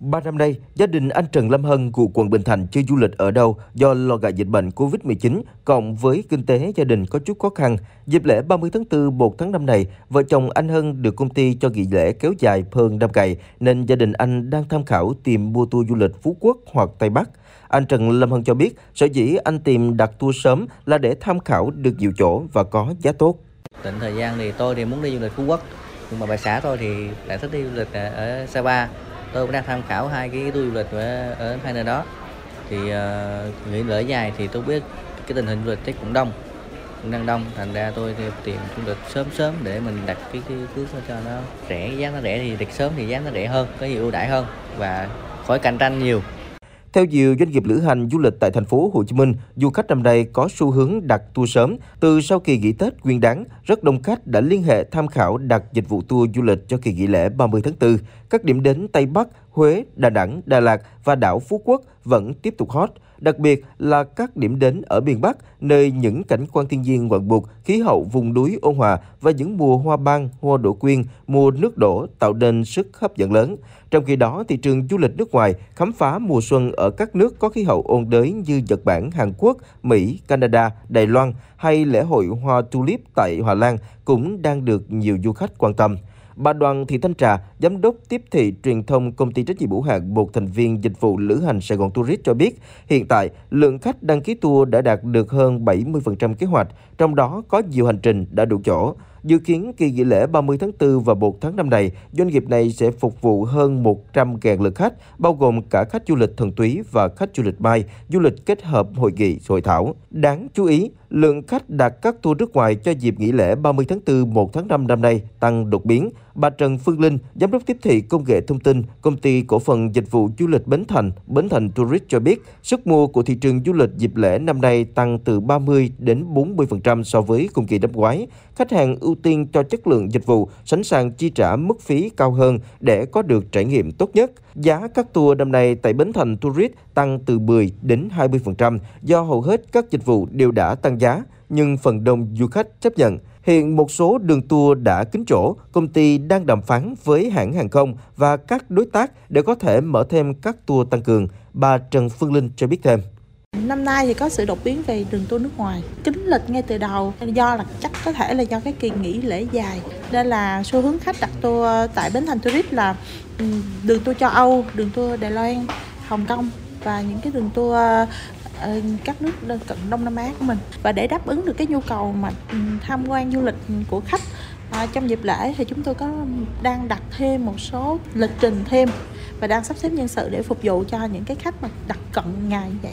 Ba năm nay, gia đình anh Trần Lâm Hân của quận Bình Thạnh chưa du lịch ở đâu do lo ngại dịch bệnh Covid-19, cộng với kinh tế gia đình có chút khó khăn. Dịp lễ 30 tháng 4, 1 tháng 5 này, vợ chồng anh Hân được công ty cho nghỉ lễ kéo dài hơn 5 ngày, nên gia đình anh đang tham khảo tìm mua tour du lịch Phú Quốc hoặc Tây Bắc. Anh Trần Lâm Hân cho biết, sở dĩ anh tìm đặt tour sớm là để tham khảo được nhiều chỗ và có giá tốt. Tỉnh thời gian thì tôi thì muốn đi du lịch Phú Quốc, nhưng mà bà xã tôi thì lại thích đi du lịch ở Sapa tôi cũng đang tham khảo hai cái tour du lịch ở, ở hai nơi đó. Thì uh, nghỉ lễ dài thì tôi biết cái tình hình du lịch chắc cũng đông cũng đang đông. Thành ra tôi thì tìm du lịch sớm sớm để mình đặt cái cái cứ cho nó rẻ. Giá nó rẻ thì đặt sớm thì giá nó rẻ hơn có nhiều ưu đãi hơn. Và khỏi cạnh tranh nhiều theo nhiều doanh nghiệp lữ hành du lịch tại thành phố Hồ Chí Minh, du khách năm nay có xu hướng đặt tour sớm. Từ sau kỳ nghỉ Tết Nguyên đán, rất đông khách đã liên hệ tham khảo đặt dịch vụ tour du lịch cho kỳ nghỉ lễ 30 tháng 4. Các điểm đến Tây Bắc, Huế, Đà Nẵng, Đà Lạt và đảo Phú Quốc vẫn tiếp tục hot, đặc biệt là các điểm đến ở miền Bắc, nơi những cảnh quan thiên nhiên ngoạn mục, khí hậu vùng núi ôn hòa và những mùa hoa ban, hoa đổ quyên, mùa nước đổ tạo nên sức hấp dẫn lớn. Trong khi đó, thị trường du lịch nước ngoài khám phá mùa xuân ở các nước có khí hậu ôn đới như Nhật Bản, Hàn Quốc, Mỹ, Canada, Đài Loan hay lễ hội hoa tulip tại Hà Lan cũng đang được nhiều du khách quan tâm. Bà Đoàn Thị Thanh Trà, Giám đốc tiếp thị truyền thông công ty trách nhiệm hữu hạn một thành viên dịch vụ lữ hành Sài Gòn Tourist cho biết, hiện tại lượng khách đăng ký tour đã đạt được hơn 70% kế hoạch, trong đó có nhiều hành trình đã đủ chỗ. Dự kiến kỳ nghỉ lễ 30 tháng 4 và 1 tháng 5 này, doanh nghiệp này sẽ phục vụ hơn 100.000 lượt khách, bao gồm cả khách du lịch thần túy và khách du lịch bay, du lịch kết hợp hội nghị, hội thảo. Đáng chú ý, lượng khách đặt các tour nước ngoài cho dịp nghỉ lễ 30 tháng 4, 1 tháng 5 năm nay tăng đột biến. Bà Trần Phương Linh, Giám đốc tiếp thị công nghệ thông tin, công ty cổ phần dịch vụ du lịch Bến Thành, Bến Thành Tourist cho biết, sức mua của thị trường du lịch dịp lễ năm nay tăng từ 30 đến 40% so với cùng kỳ năm ngoái. Khách hàng ưu ưu tiên cho chất lượng dịch vụ, sẵn sàng chi trả mức phí cao hơn để có được trải nghiệm tốt nhất. Giá các tour năm nay tại Bến Thành Tourist tăng từ 10 đến 20% do hầu hết các dịch vụ đều đã tăng giá, nhưng phần đông du khách chấp nhận. Hiện một số đường tour đã kín chỗ, công ty đang đàm phán với hãng hàng không và các đối tác để có thể mở thêm các tour tăng cường. Bà Trần Phương Linh cho biết thêm. Năm nay thì có sự đột biến về đường tour nước ngoài. Kính lịch ngay từ đầu do là chắc có thể là do cái kỳ nghỉ lễ dài nên là xu hướng khách đặt tour tại Bến Thành Tourist là ừ, đường tour châu Âu, đường tour Đài Loan, Hồng Kông và những cái đường tour ờ, các nước cận Đông Nam Á của mình và để đáp ứng được cái nhu cầu mà ừ, tham quan du lịch của khách à, trong dịp lễ thì chúng tôi có đang đặt thêm một số lịch trình thêm và đang sắp xếp nhân sự để phục vụ cho những cái khách mà đặt cận ngày vậy.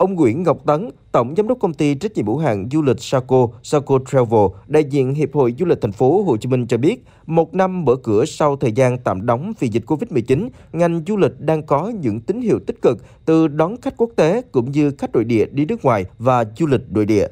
Ông Nguyễn Ngọc Tấn, Tổng Giám đốc Công ty trách nhiệm hữu hạn du lịch Saco, Saco Travel, đại diện Hiệp hội Du lịch thành phố Hồ Chí Minh cho biết, một năm mở cửa sau thời gian tạm đóng vì dịch Covid-19, ngành du lịch đang có những tín hiệu tích cực từ đón khách quốc tế cũng như khách nội địa đi nước ngoài và du lịch nội địa.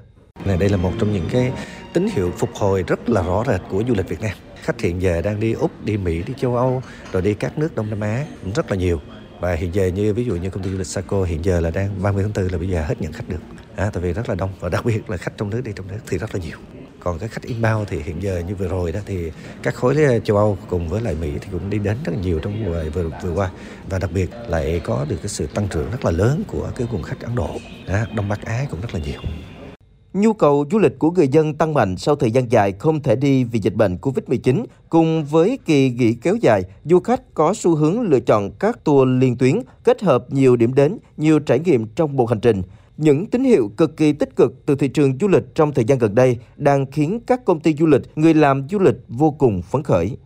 Này đây là một trong những cái tín hiệu phục hồi rất là rõ rệt của du lịch Việt Nam. Khách hiện giờ đang đi Úc, đi Mỹ, đi châu Âu, rồi đi các nước Đông Nam Á rất là nhiều và hiện giờ như ví dụ như công ty du lịch Saco hiện giờ là đang 30 tháng 4 là bây giờ hết nhận khách được. À, tại vì rất là đông và đặc biệt là khách trong nước đi trong nước thì rất là nhiều. Còn các khách inbound thì hiện giờ như vừa rồi đó thì các khối ờ, châu Âu cùng với lại Mỹ thì cũng đi đến rất là nhiều trong vừa vừa, vừa qua. Và đặc biệt lại có được cái sự tăng trưởng rất là lớn của cái vùng khách Ấn Độ, đó, Đông Bắc Á cũng rất là nhiều. Nhu cầu du lịch của người dân tăng mạnh sau thời gian dài không thể đi vì dịch bệnh Covid-19. Cùng với kỳ nghỉ kéo dài, du khách có xu hướng lựa chọn các tour liên tuyến, kết hợp nhiều điểm đến, nhiều trải nghiệm trong một hành trình. Những tín hiệu cực kỳ tích cực từ thị trường du lịch trong thời gian gần đây đang khiến các công ty du lịch, người làm du lịch vô cùng phấn khởi.